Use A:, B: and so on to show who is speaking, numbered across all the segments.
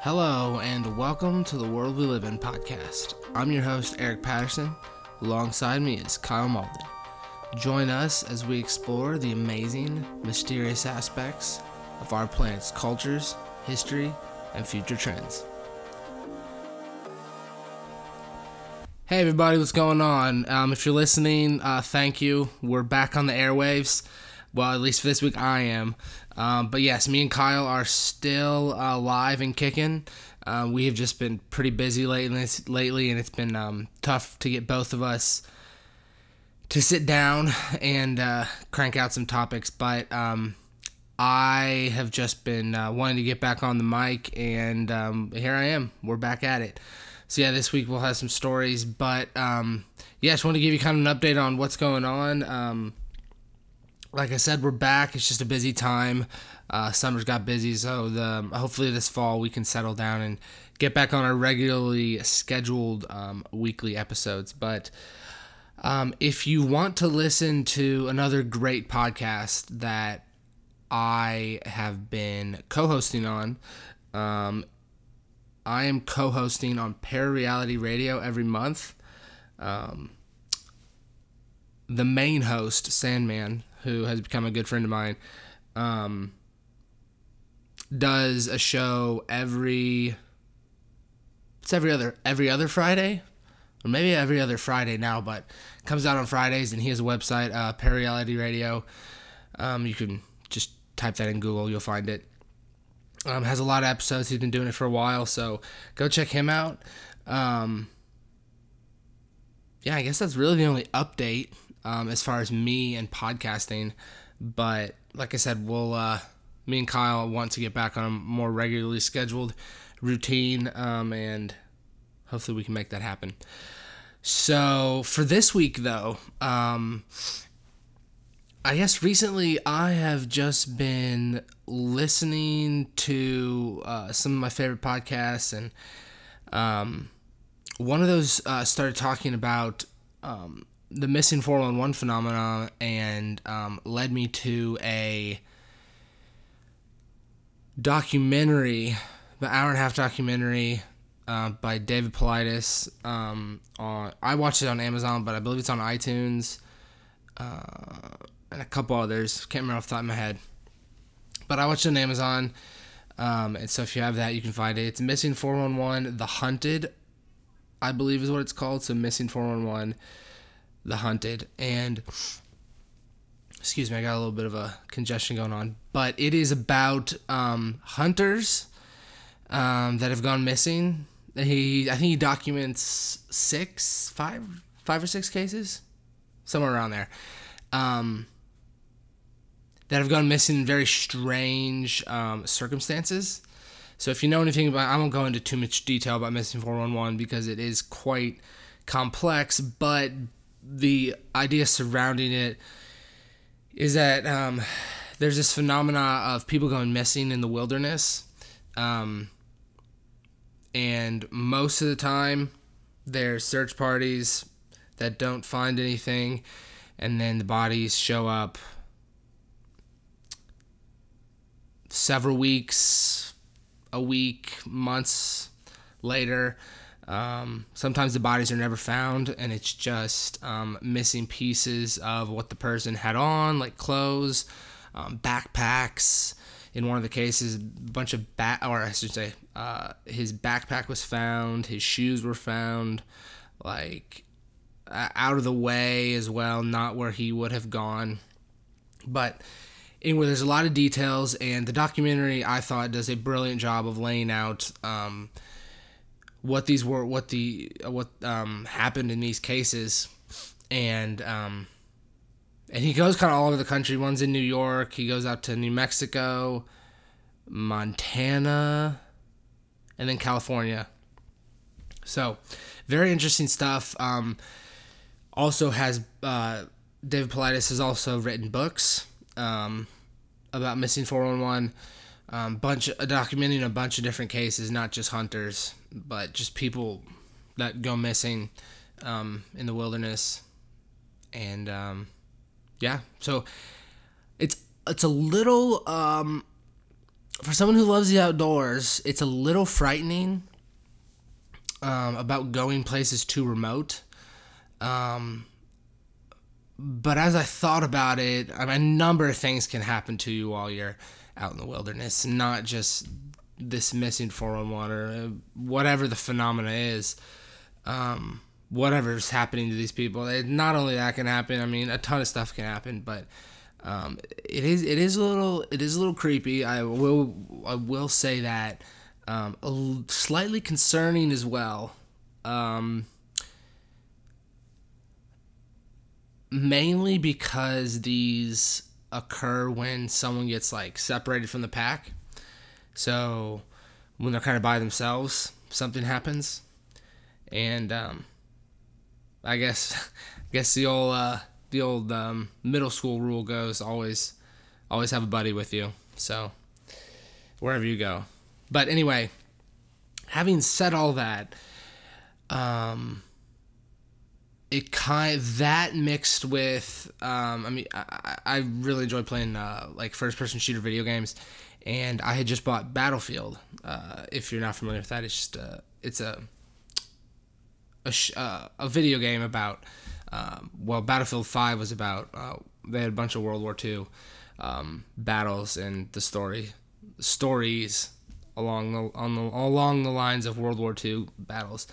A: Hello, and welcome to the World We Live in podcast. I'm your host, Eric Patterson. Alongside me is Kyle Malden. Join us as we explore the amazing, mysterious aspects of our planet's cultures, history, and future trends. Hey, everybody, what's going on? Um, if you're listening, uh, thank you. We're back on the airwaves. Well, at least for this week, I am. Um, but yes, me and Kyle are still uh, and kicking. Uh, we have just been pretty busy lately, lately, and it's been um, tough to get both of us to sit down and uh, crank out some topics. But um, I have just been uh, wanting to get back on the mic, and um, here I am. We're back at it. So yeah, this week we'll have some stories, but um, yeah, just want to give you kind of an update on what's going on. Um, like I said, we're back. It's just a busy time. Uh, summer's got busy, so the hopefully this fall we can settle down and get back on our regularly scheduled um, weekly episodes. But um, if you want to listen to another great podcast that I have been co-hosting on, um, I am co-hosting on Parareality Radio every month. Um, the main host, Sandman, who has become a good friend of mine, um, does a show every it's every other every other Friday, or maybe every other Friday now, but comes out on Fridays, and he has a website, uh, Parareality Radio. Um, you can just type that in Google, you'll find it. Um, has a lot of episodes. He's been doing it for a while, so go check him out. Um, yeah, I guess that's really the only update um, as far as me and podcasting. But like I said, we'll uh, me and Kyle want to get back on a more regularly scheduled routine, um, and hopefully we can make that happen. So for this week, though, um, I guess recently I have just been listening to uh, some of my favorite podcasts, and um, one of those uh, started talking about um, the missing 411 phenomenon and um, led me to a documentary, an hour and a half documentary uh, by David Paulides. Um, on I watched it on Amazon, but I believe it's on iTunes uh, and a couple others. Can't remember off the top of my head. But I watched it on Amazon. Um, and so if you have that, you can find it. It's Missing 411, The Hunted, I believe is what it's called. So Missing 411 the Hunted, and excuse me, I got a little bit of a congestion going on, but it is about um, hunters um, that have gone missing. He, I think he documents six, five, five or six cases, somewhere around there, um, that have gone missing in very strange um, circumstances. So if you know anything about, I won't go into too much detail about missing 411 because it is quite complex, but the idea surrounding it is that um, there's this phenomena of people going missing in the wilderness. Um, and most of the time, there's search parties that don't find anything, and then the bodies show up several weeks, a week, months later. Um, sometimes the bodies are never found, and it's just um, missing pieces of what the person had on, like clothes, um, backpacks. In one of the cases, a bunch of bat, or I should say, uh, his backpack was found, his shoes were found, like uh, out of the way as well, not where he would have gone. But anyway, there's a lot of details, and the documentary I thought does a brilliant job of laying out um, what these were, what the what um, happened in these cases, and um, and he goes kind of all over the country. One's in New York. He goes out to New Mexico, Montana, and then California. So, very interesting stuff. Um, also has uh, David Paulides has also written books um, about missing 411 um, bunch of, documenting a bunch of different cases, not just hunters, but just people that go missing um, in the wilderness, and um, yeah, so it's it's a little um, for someone who loves the outdoors, it's a little frightening um, about going places too remote. Um, but as I thought about it, I mean, a number of things can happen to you while you're out in the wilderness, not just this missing 411 or uh, whatever the phenomena is. Um, whatever's happening to these people. It, not only that can happen, I mean, a ton of stuff can happen, but um, it is it is a little it is a little creepy. I will I will say that um, slightly concerning as well. Um, mainly because these occur when someone gets like separated from the pack. So when they're kind of by themselves, something happens, and um, I guess I guess the old uh, the old um, middle school rule goes always always have a buddy with you. So wherever you go. But anyway, having said all that, um, it kind of, that mixed with um, I mean I, I really enjoy playing uh, like first person shooter video games, and I had just bought Battlefield. Uh, if you're not familiar with that, it's just uh, it's a a, sh- uh, a video game about um, well Battlefield Five was about uh, they had a bunch of World War II um, battles and the story stories along the on the along the lines of World War II battles.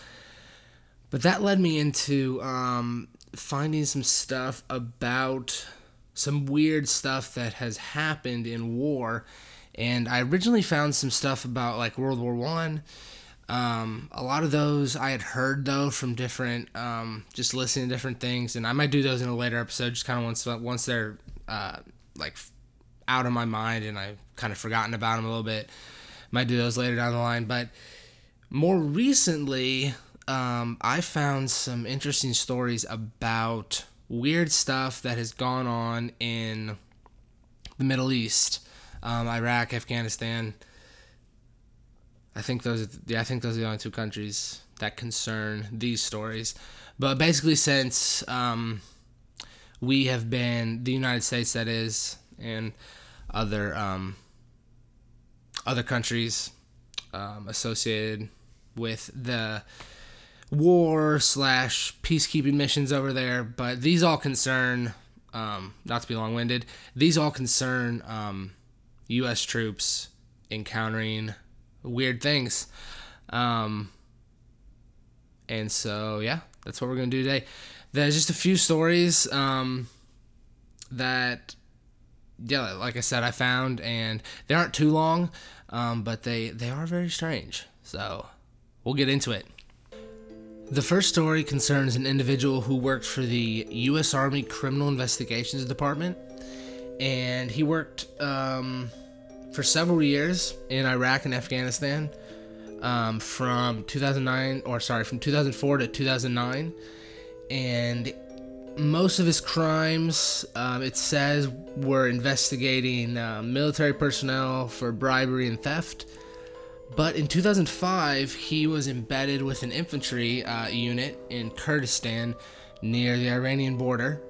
A: But that led me into um, finding some stuff about some weird stuff that has happened in war, and I originally found some stuff about like World War One. Um, a lot of those I had heard though from different, um, just listening to different things, and I might do those in a later episode, just kind of once once they're uh, like out of my mind and I've kind of forgotten about them a little bit. Might do those later down the line, but more recently, um, I found some interesting stories about weird stuff that has gone on in the Middle East, um, Iraq, Afghanistan. I think those, are, yeah, I think those are the only two countries that concern these stories. But basically, since um, we have been the United States, that is, and other um, other countries um, associated with the war slash peacekeeping missions over there, but these all concern, um, not to be long winded, these all concern um, U.S. troops encountering weird things. Um, and so, yeah, that's what we're going to do today. There's just a few stories um, that, yeah, like I said, I found, and they aren't too long, um, but they, they are very strange. So, we'll get into it. The first story concerns an individual who worked for the U.S. Army Criminal Investigations Department, and he worked um, for several years in Iraq and Afghanistan um, from 2009, or sorry, from 2004 to 2009, and most of his crimes, um, it says, were investigating uh, military personnel for bribery and theft but in 2005, he was embedded with an infantry uh, unit in Kurdistan near the Iranian border.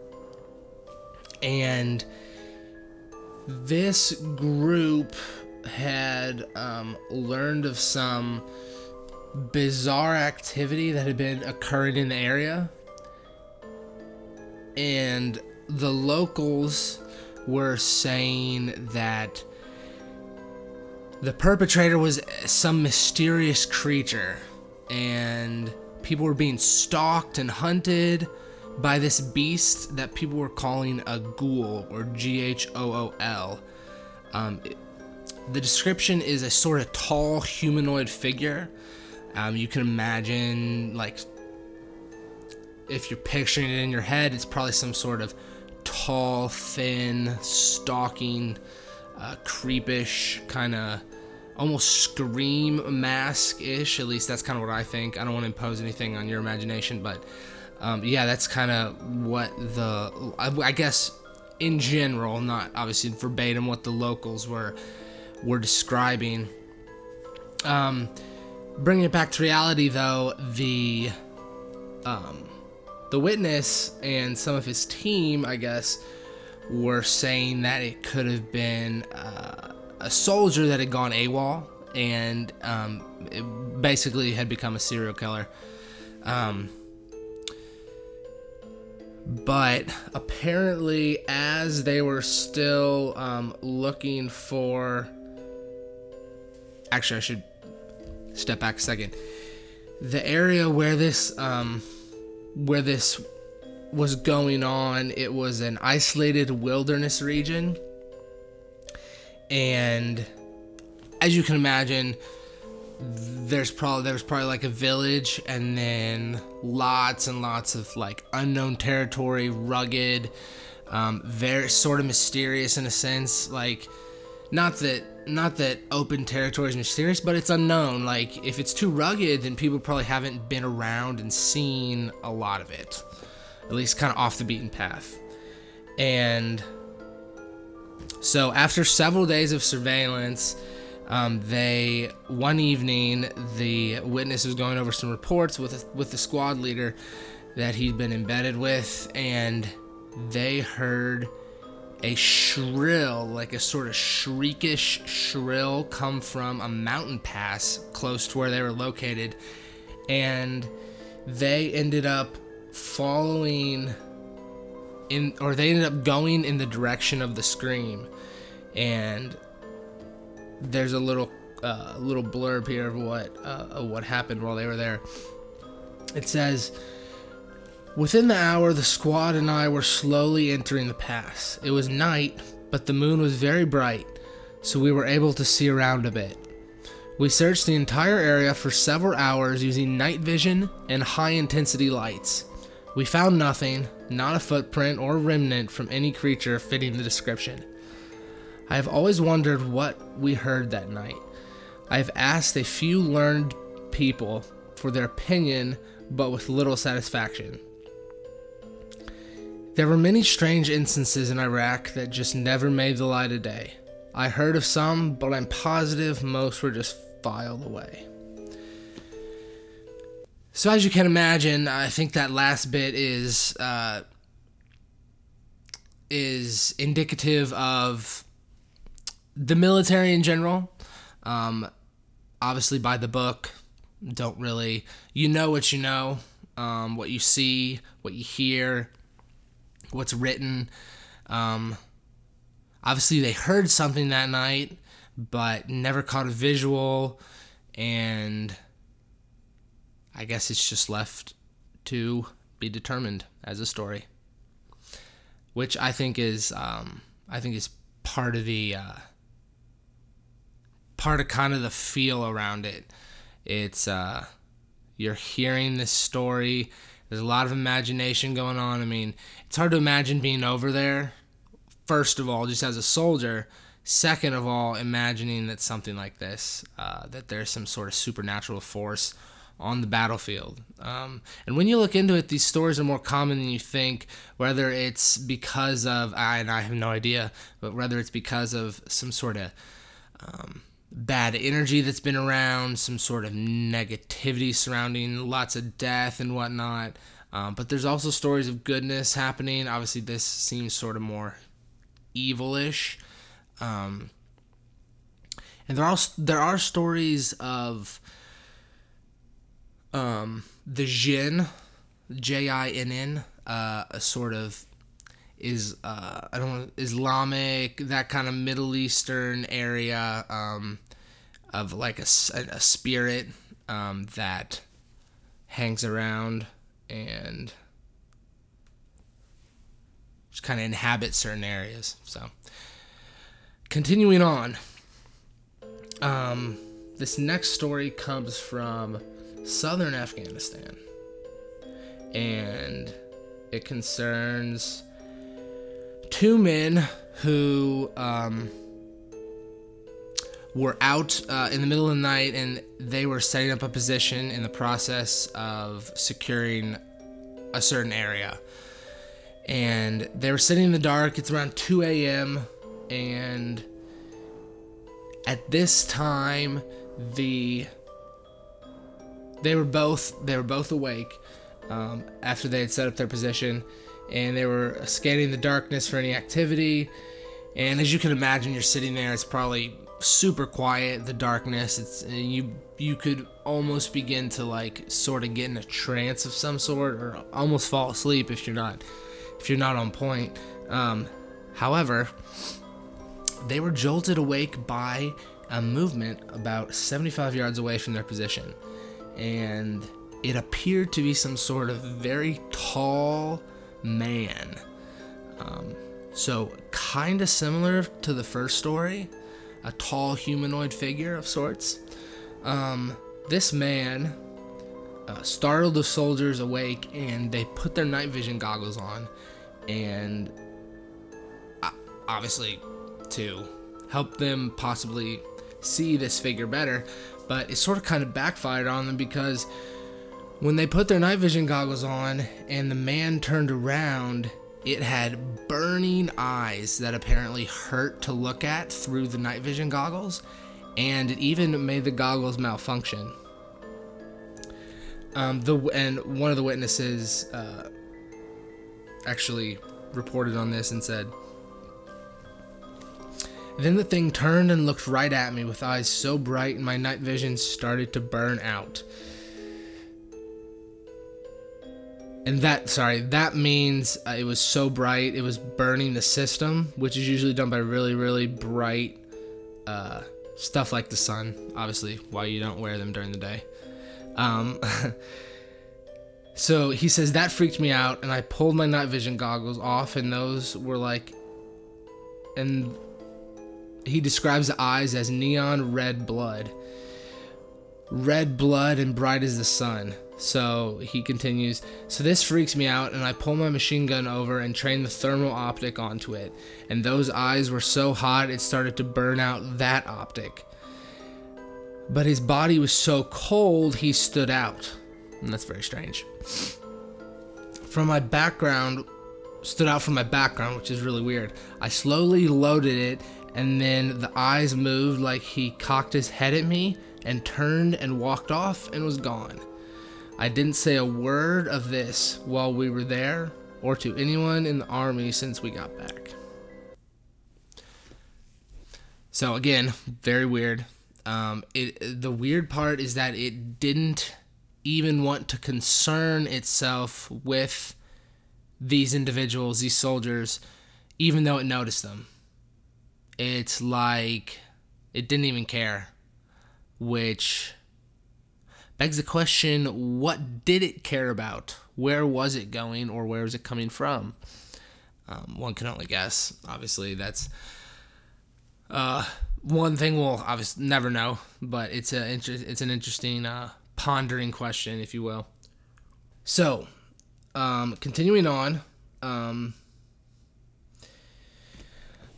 A: And this group had um, learned of some bizarre activity that had been occurring in the area. And the locals were saying that the perpetrator was some mysterious creature, and people were being stalked and hunted by this beast that people were calling a ghoul or G H O O L. Um, the description is a sort of tall humanoid figure. Um, you can imagine, like, if you're picturing it in your head, it's probably some sort of tall, thin, stalking, uh, creepish kind of almost scream mask ish. At least that's kind of what I think. I don't want to impose anything on your imagination, but um, yeah, that's kind of what the I, I, guess in general, not obviously verbatim, what the locals were were describing. Um, bringing it back to reality, though, the um, the witness and some of his team, I guess, were saying that it could have been. Uh, a soldier that had gone AWOL and um, basically had become a serial killer. Um, but apparently, as they were still um, looking for. Actually, I should step back a second. The area where this um, where this was going on, it was an isolated wilderness region, and as you can imagine, there's probably there's probably like a village and then lots and lots of like unknown territory, rugged, um, very sort of mysterious in a sense. Like, not that not that open territory is mysterious, but it's unknown. Like, if it's too rugged, then people probably haven't been around and seen a lot of it, at least kind of off the beaten path. And so, after several days of surveillance um, they one evening the witness was going over some reports with with the squad leader that he'd been embedded with, and they heard a shrill, like a sort of shriekish shrill, come from a mountain pass close to where they were located, and they ended up following in, or they ended up going in the direction of the scream, and there's a little uh, little blurb here of what uh, what happened while they were there. It says, "Within the hour, the squad and I were slowly entering the pass. It was night, but the moon was very bright, so we were able to see around a bit. We searched the entire area for several hours using night vision and high intensity lights. We found nothing, not a footprint or remnant from any creature fitting the description." I have always wondered what we heard that night. I have asked a few learned people for their opinion, but with little satisfaction. There were many strange instances in Iraq that just never made the light of day. I heard of some, but I'm positive most were just filed away. So, as you can imagine, I think that last bit is uh, is indicative of the military in general, um, obviously by the book, don't really, you know what you know, um, what you see, what you hear, what's written. Um, obviously, they heard something that night, but never caught a visual, and I guess it's just left to be determined as a story, which I think is, um, I think is part of the. Uh, part of kind of the feel around it. It's uh, you're hearing this story. There's a lot of imagination going on. I mean, it's hard to imagine being over there. First of all, just as a soldier. Second of all, imagining that something like this, uh, that there's some sort of supernatural force on the battlefield. Um, and when you look into it, these stories are more common than you think, whether it's because of, I, and I have no idea, but whether it's because of some sort of um, bad energy that's been around, some sort of negativity surrounding lots of death and whatnot. Um, but there's also stories of goodness happening. Obviously, this seems sort of more evilish. Um, and there are there are stories of um, the Jinn, J I N N, uh, a sort of is uh, I don't know Islamic that kind of Middle Eastern area um, of like a, a spirit um, that hangs around and just kind of inhabits certain areas. So continuing on, um, this next story comes from southern Afghanistan and it concerns two men who um, were out uh, in the middle of the night and they were setting up a position in the process of securing a certain area. And they were sitting in the dark. It's around 2 a.m. And at this time, the they were both they were both awake um, after they had set up their position and they were scanning the darkness for any activity. And as you can imagine, you're sitting there, it's probably super quiet. The darkness. It's you. You could almost begin to like sort of get in a trance of some sort, or almost fall asleep if you're not if you're not on point. Um, however, they were jolted awake by a movement about 75 yards away from their position, and it appeared to be some sort of very tall man. Um, so, kind of similar to the first story, a tall humanoid figure of sorts. Um, this man uh, startled the soldiers awake and they put their night vision goggles on and uh, obviously to help them possibly see this figure better but it sort of kind of backfired on them because when they put their night vision goggles on and the man turned around, it had burning eyes that apparently hurt to look at through the night vision goggles, and it even made the goggles malfunction. Um, the and one of the witnesses uh, actually reported on this and said, then the thing turned and looked right at me with eyes so bright, and my night vision started to burn out. And that, sorry, that means uh, it was so bright, it was burning the system, which is usually done by really, really bright uh, stuff like the sun. Obviously, why you don't wear them during the day. Um, so he says that freaked me out, and I pulled my night vision goggles off, and those were like, and he describes the eyes as neon red blood. Red blood and bright as the sun. So he continues, So this freaks me out, and I pull my machine gun over and train the thermal optic onto it. And those eyes were so hot it started to burn out that optic. But his body was so cold he stood out. And that's very strange. From my background, stood out from my background, which is really weird. I slowly loaded it and then the eyes moved like he cocked his head at me and turned and walked off and was gone. I didn't say a word of this while we were there or to anyone in the army since we got back. So again, very weird. Um, it the weird part is that it didn't even want to concern itself with these individuals, these soldiers, even though it noticed them it's like it didn't even care. Which begs the question what did it care about? Where was it going or where was it coming from? Um, one can only guess. Obviously, that's uh, one thing we'll obviously never know, but it's a it's an interesting uh, pondering question, if you will. So, um, continuing on, um,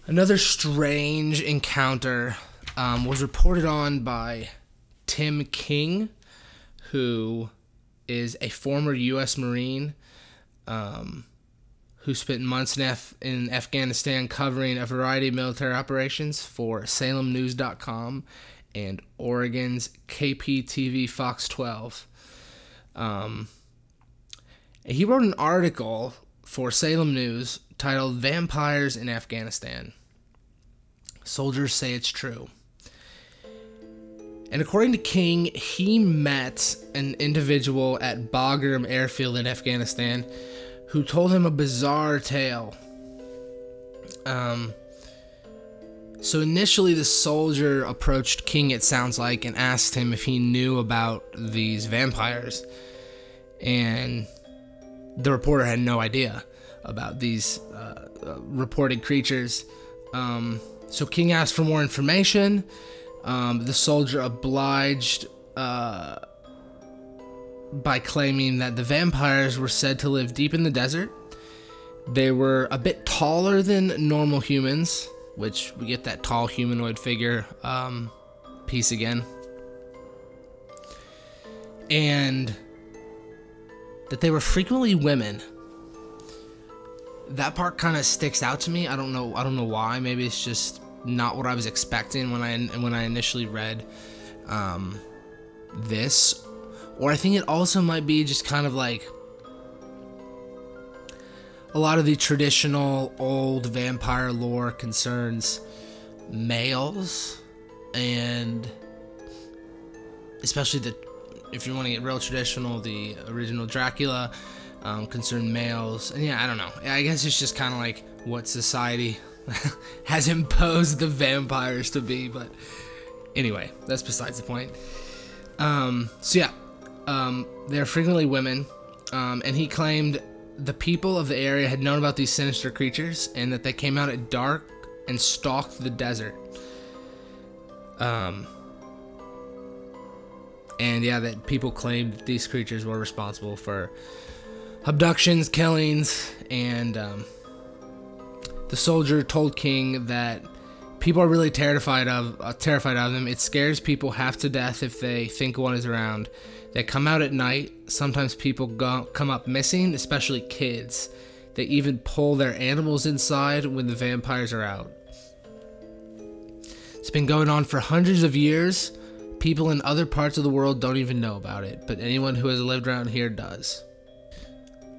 A: Another strange encounter um, was reported on by Tim King, who is a former U.S. Marine um, who spent months in, Af- in Afghanistan covering a variety of military operations for SalemNews.com and Oregon's KPTV Fox 12. Um, he wrote an article for Salem News titled Vampires in Afghanistan. Soldiers say it's true. And according to King, he met an individual at Bagram Airfield in Afghanistan who told him a bizarre tale. Um, so initially, the soldier approached King, it sounds like, and asked him if he knew about these vampires. And the reporter had no idea about these uh, uh, reported creatures. Um, so King asked for more information. Um, the soldier obliged uh, by claiming that the vampires were said to live deep in the desert. They were a bit taller than normal humans, which we get that tall humanoid figure um, piece again. And that they were frequently women that part kind of sticks out to me. I don't know. I don't know why. Maybe it's just not what I was expecting when I when I initially read um, this, or I think it also might be just kind of like a lot of the traditional old vampire lore concerns males and especially the if you want to get real traditional, the original Dracula um, concerned males, and yeah, I don't know. I guess it's just kind of like what society has imposed the vampires to be, but anyway, that's besides the point. Um, so yeah, um, they're frequently women, um, and he claimed the people of the area had known about these sinister creatures and that they came out at dark and stalked the desert. Um, and yeah, that people claimed these creatures were responsible for abductions, killings, and um, the soldier told King that people are really terrified of uh, terrified of them. It scares people half to death if they think one is around. They come out at night. Sometimes people go, come up missing, especially kids. They even pull their animals inside when the vampires are out. It's been going on for hundreds of years. People in other parts of the world don't even know about it, but anyone who has lived around here does.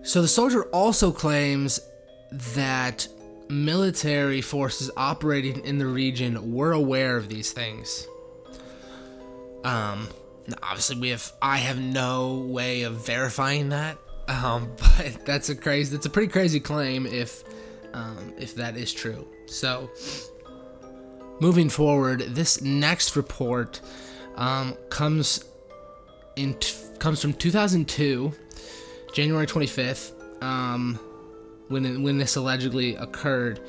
A: So the soldier also claims that military forces operating in the region were aware of these things. Um, obviously, we have I have no way of verifying that. Um, but that's a crazy. That's a pretty crazy claim if, um, if that is true. So, moving forward, this next report um, comes in t- comes from 2002, January 25th, um, when when this allegedly occurred,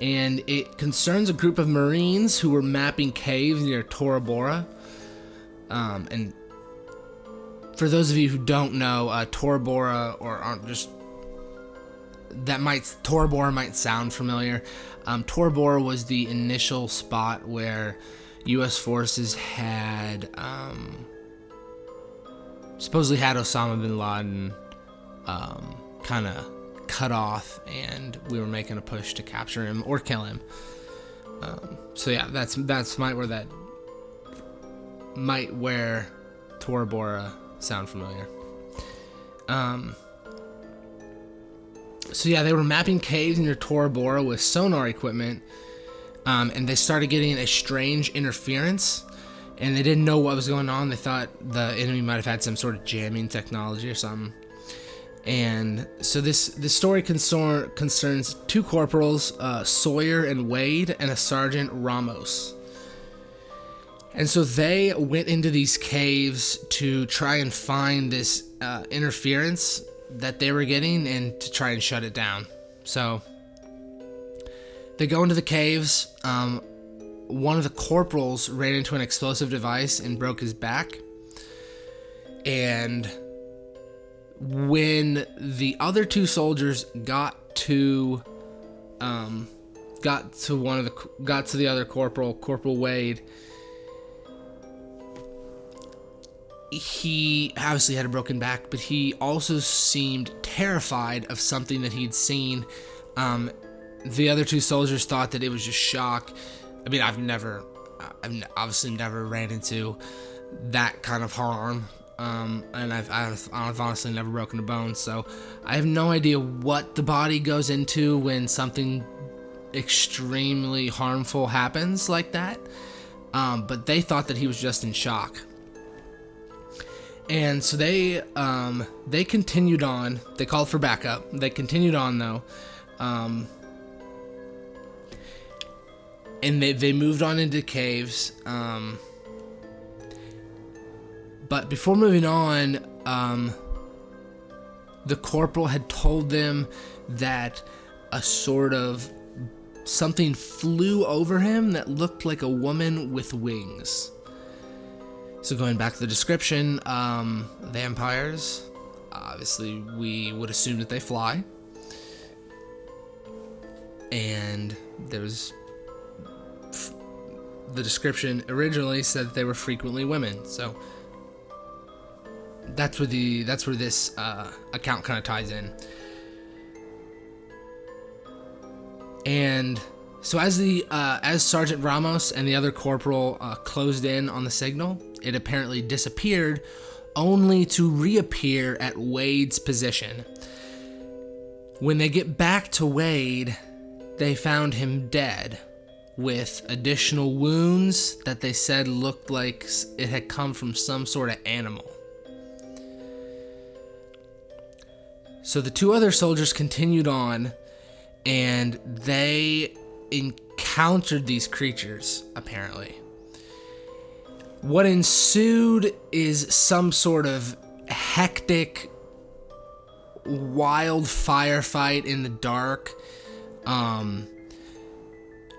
A: and it concerns a group of Marines who were mapping caves near Tora Bora. Um, and for those of you who don't know, uh, Tora Bora or aren't just that might Tora Bora might sound familiar. Um, Tora Bora was the initial spot where U.S. forces had um, supposedly had Osama bin Laden um, kind of cut off, and we were making a push to capture him or kill him. Um, so yeah, that's that's might where that might where Tora Bora sound familiar. Um. So yeah, they were mapping caves near Tora Bora with sonar equipment um, and they started getting a strange interference and they didn't know what was going on they thought the enemy might have had some sort of jamming technology or something and so this this story concern, concerns two corporals uh, sawyer and wade and a sergeant ramos and so they went into these caves to try and find this uh, interference that they were getting and to try and shut it down so they go into the caves. Um, one of the corporals ran into an explosive device and broke his back. And when the other two soldiers got to um, got to one of the got to the other corporal, Corporal Wade, he obviously had a broken back, but he also seemed terrified of something that he'd seen um, the other two soldiers thought that it was just shock. I mean, I've never, I've obviously never ran into that kind of harm. Um, and I've, I've, I've honestly never broken a bone, so I have no idea what the body goes into when something extremely harmful happens like that. Um, but they thought that he was just in shock. And so they um, they continued on. They called for backup. They continued on though. Um, and they, they moved on into caves. Um, but before moving on, um, the corporal had told them that a sort of something flew over him that looked like a woman with wings. So, going back to the description, um, vampires, obviously, we would assume that they fly. And there was the description originally said that they were frequently women. So that's where the that's where this uh, account kind of ties in. And so as the uh, as Sergeant Ramos and the other corporal uh, closed in on the signal, it apparently disappeared, only to reappear at Wade's position. When they get back to Wade, they found him dead with additional wounds that they said looked like it had come from some sort of animal. So the two other soldiers continued on and they encountered these creatures, apparently. What ensued is some sort of hectic, wild firefight in the dark. Um,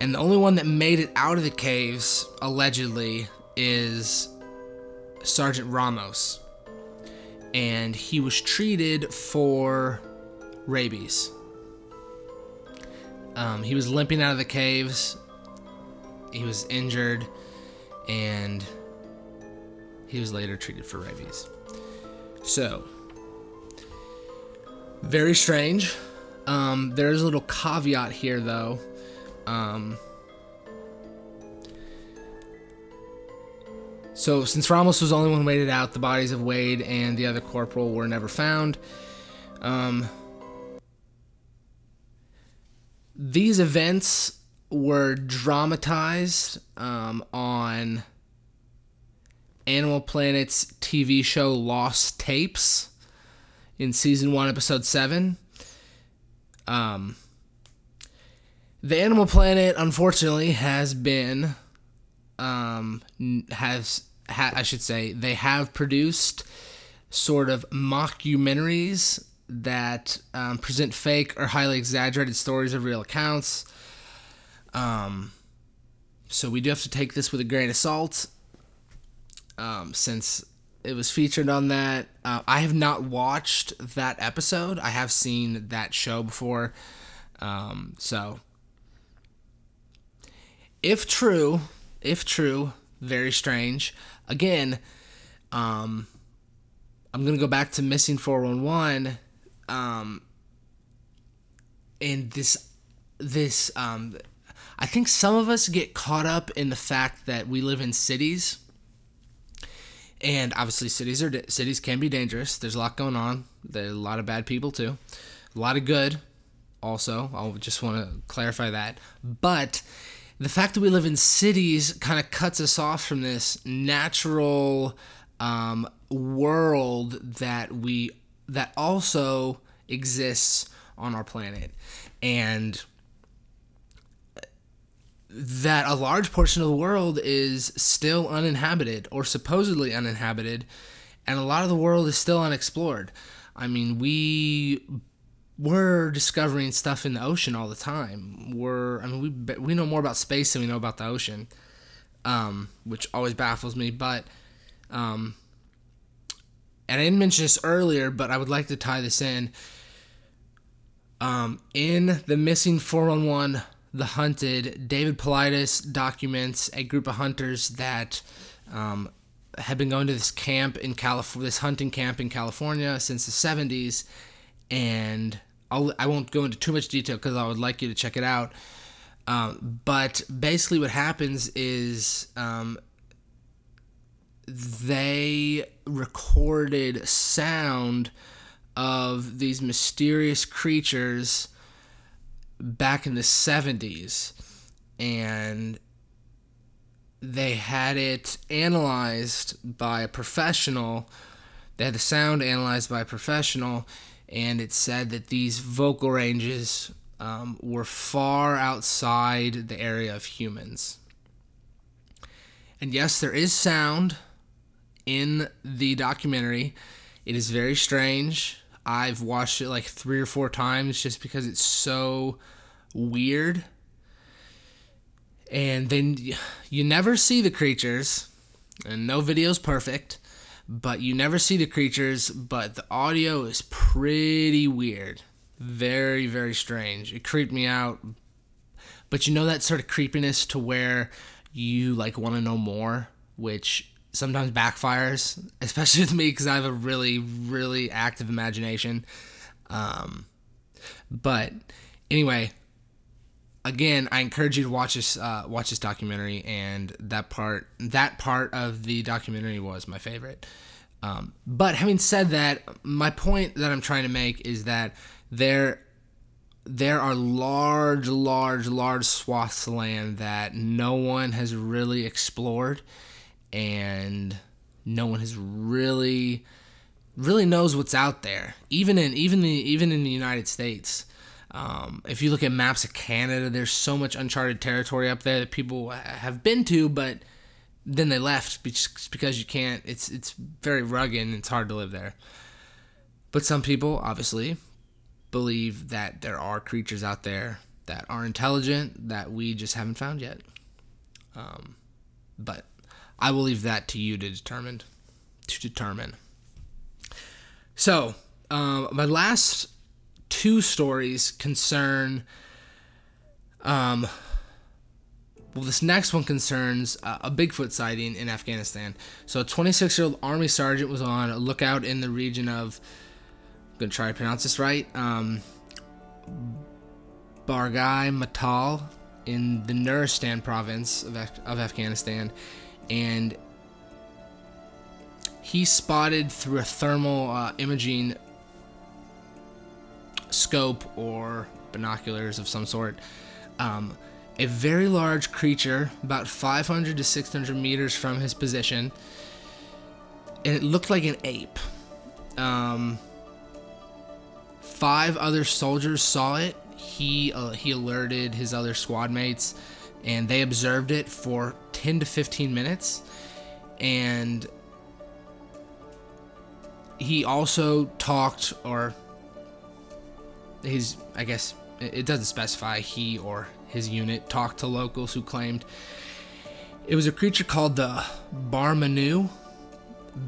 A: and the only one that made it out of the caves, allegedly, is Sergeant Ramos. And he was treated for rabies. Um, he was limping out of the caves. He was injured. And he was later treated for rabies. So, very strange. Um, there's a little caveat here, though. Um, so, since Ramos was the only one made out, the bodies of Wade and the other corporal were never found. Um, these events were dramatized um, on Animal Planet's TV show Lost Tapes in season one, episode seven. Um, the Animal Planet, unfortunately, has been, um, has, ha- I should say, they have produced sort of mockumentaries that um, present fake or highly exaggerated stories of real accounts. Um, so we do have to take this with a grain of salt, um, since it was featured on that. Uh, I have not watched that episode. I have seen that show before. Um, so, if true, if true, very strange. Again, um, I'm gonna go back to missing 411. Um, and this, this, um, I think some of us get caught up in the fact that we live in cities and obviously cities are cities can be dangerous. There's a lot going on. There's a lot of bad people too, a lot of good. Also, I'll just want to clarify that. But the fact that we live in cities kind of cuts us off from this natural um, world that we that also exists on our planet, and that a large portion of the world is still uninhabited or supposedly uninhabited, and a lot of the world is still unexplored. I mean, we we're discovering stuff in the ocean all the time. We're I mean we we know more about space than we know about the ocean, um, which always baffles me. But um, and I didn't mention this earlier, but I would like to tie this in. Um, in the missing 411 the Hunted, David Paulides documents a group of hunters that um, have been going to this camp in California, this hunting camp in California since the 70s, and I'll, I won't go into too much detail because I would like you to check it out. Um, but basically, what happens is um, they recorded sound of these mysterious creatures back in the 70s and they had it analyzed by a professional. They had the sound analyzed by a professional, and it said that these vocal ranges um, were far outside the area of humans. And yes, there is sound in the documentary. It is very strange. I've watched it like three or four times just because it's so weird. And then you never see the creatures, and no video's perfect, but you never see the creatures, but the audio is pretty weird. Very, very strange. It creeped me out. But you know that sort of creepiness to where you like want to know more, which sometimes backfires, especially with me because I have a really, really active imagination. Um, but anyway, again, I encourage you to watch this uh, watch this documentary, and that part that part of the documentary was my favorite. Um, but having said that, my point that I'm trying to make is that there there are large, large, large swaths of land that no one has really explored, and no one has really, really knows what's out there. Even in even the even in the United States, um, if you look at maps of Canada, there's so much uncharted territory up there that people have been to, but then they left because you can't. It's it's very rugged and it's hard to live there. But some people, obviously, believe that there are creatures out there that are intelligent that we just haven't found yet. Um, but I will leave that to you to determine. To determine. So, um, my last two stories concern. Um, well, this next one concerns uh, a Bigfoot sighting in Afghanistan. So, a 26 year old Army sergeant was on a lookout in the region of. I'm going to try to pronounce this right. Um, Bargai Matal in the Nuristan province of, of Afghanistan. And he spotted through a thermal uh, imaging scope or binoculars of some sort um, a very large creature, about 500 to 600 meters from his position, and it looked like an ape. Um, five other soldiers saw it. He uh, he alerted his other squad mates, and they observed it for 10 to 15 minutes, and he also talked or his I guess it doesn't specify he or his unit talked to locals who claimed it was a creature called the Barmanou,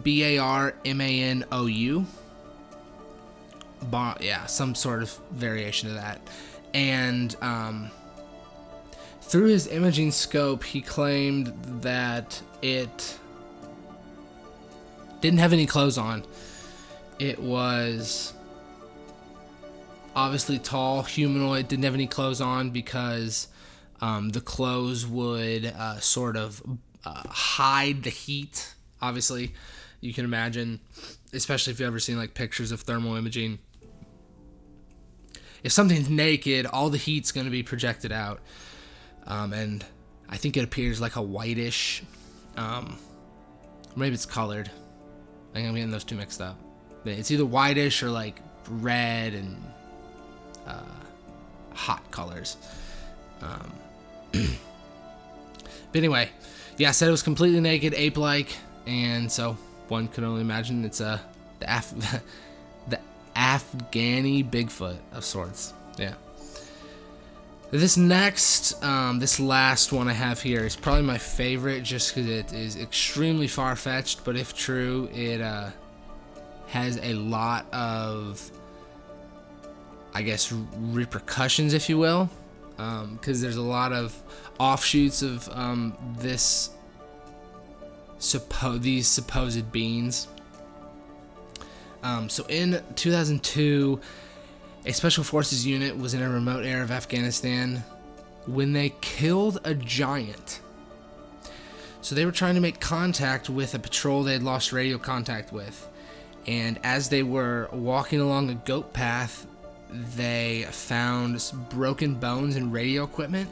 A: B A R M A N O U. Bar, yeah, some sort of variation of that. And um, through his imaging scope, he claimed that it didn't have any clothes on. It was obviously tall, humanoid, didn't have any clothes on because um, the clothes would uh, sort of uh, hide the heat. Obviously, you can imagine, especially if you've ever seen like pictures of thermal imaging. If something's naked, all the heat's going to be projected out, um, and I think it appears like a whitish. Um, maybe it's colored. I think I'm getting those two mixed up. It's either whitish or like red and uh, hot colors. Um, but anyway, yeah, I said it was completely naked, ape-like, and so one could only imagine it's a the Af- the Afghani Bigfoot of sorts. Yeah. This next, um, this last one I have here is probably my favorite, just because it is extremely far fetched. But if true, it uh, has a lot of I guess, repercussions, if you will, because um, there's a lot of offshoots of um, this suppo- these supposed beings. Um, so in 2002, a special forces unit was in a remote area of Afghanistan when they killed a giant. So they were trying to make contact with a patrol they had lost radio contact with. And as they were walking along a goat path, they found broken bones and radio equipment.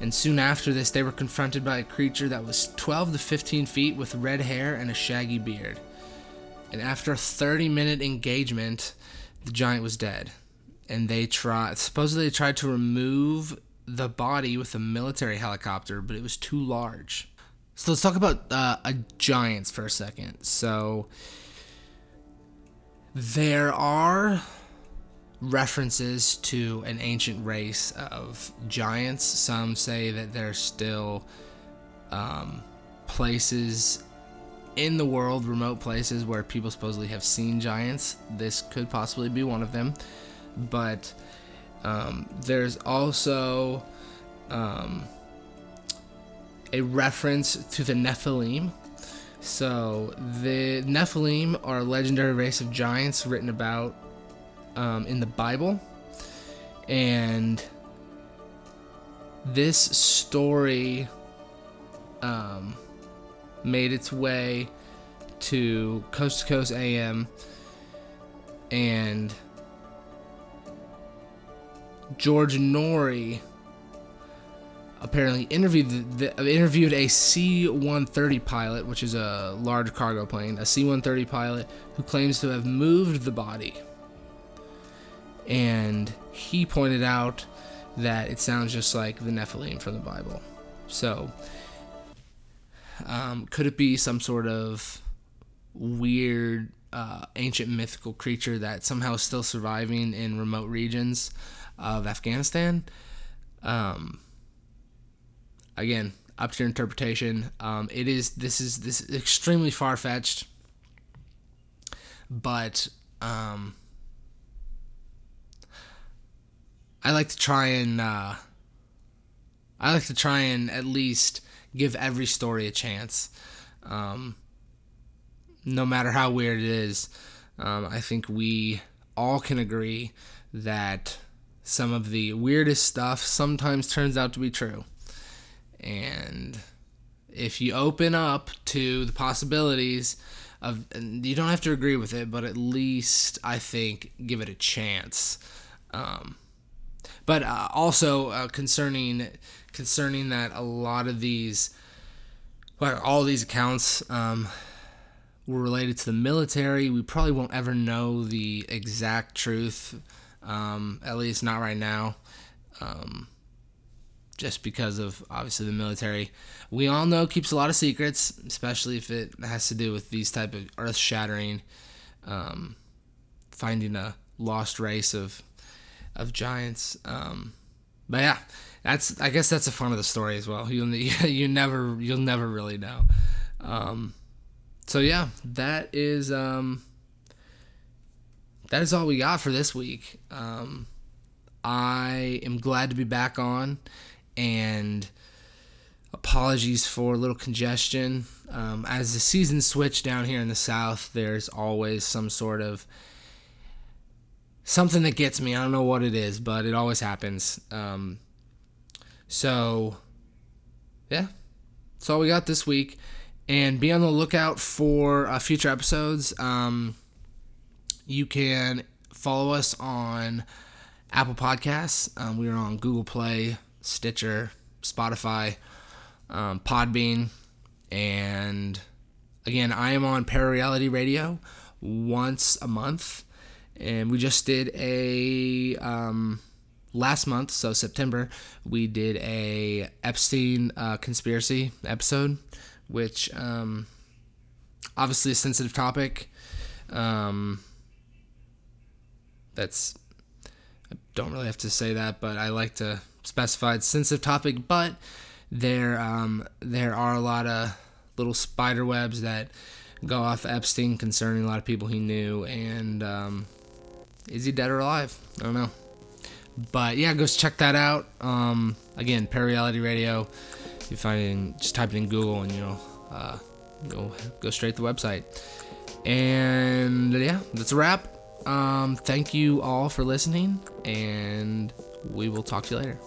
A: And soon after this, they were confronted by a creature that was 12 to 15 feet with red hair and a shaggy beard. And after a 30 minute engagement, the giant was dead. And they tried, supposedly, they tried to remove the body with a military helicopter, but it was too large. So let's talk about uh, a giants for a second. So there are references to an ancient race of giants. Some say that there's still um, places in the world, remote places, where people supposedly have seen giants. This could possibly be one of them. But um, there's also um, a reference to the Nephilim. So, the Nephilim are a legendary race of giants written about um, in the Bible, and this story um, made its way to Coast to Coast AM, and George Noory apparently interviewed the, interviewed a C-130 pilot, which is a large cargo plane, a C-130 pilot who claims to have moved the body. And he pointed out that it sounds just like the Nephilim from the Bible. So, um, could it be some sort of weird uh, ancient mythical creature that somehow is still surviving in remote regions of Afghanistan? Um, again, up to your interpretation. Um, it is this is this is extremely far fetched, but um, I like to try and uh, I like to try and at least give every story a chance. Um, no matter how weird it is, um, I think we all can agree that some of the weirdest stuff sometimes turns out to be true. And if you open up to the possibilities of, you don't have to agree with it, but at least I think give it a chance. Um, but uh, also uh, concerning concerning that a lot of these, well, all these accounts um, were related to the military. We probably won't ever know the exact truth, um, at least not right now, um, just because of obviously the military. We all know keeps a lot of secrets, especially if it has to do with these type of earth-shattering, um, finding a lost race of of giants. Um, but yeah, that's I guess that's the fun of the story as well. You you never you'll never really know. Um, so yeah, that is um, that is all we got for this week. Um, I am glad to be back on, and apologies for a little congestion. Um, as the season switch down here in the south, there's always some sort of something that gets me. I don't know what it is, but it always happens. Um, so, yeah, that's all we got this week. And be on the lookout for uh, future episodes. Um, you can follow us on Apple Podcasts. Um, we are on Google Play, Stitcher, Spotify, um, Podbean, and again, I am on Parareality Radio once a month and we just did a um, last month, so September, we did a Epstein uh, conspiracy episode, which um, obviously a sensitive topic. Um, that's I don't really have to say that, but I like to specify it's sensitive topic. But there um, there are a lot of little spider webs that go off Epstein concerning a lot of people he knew, and um, is he dead or alive? I don't know. But yeah, go check that out. Um, again, Parareality Radio. You find it in, just type it in Google and you'll uh, go go straight to the website. And yeah, that's a wrap. Um, thank you all for listening, and we will talk to you later.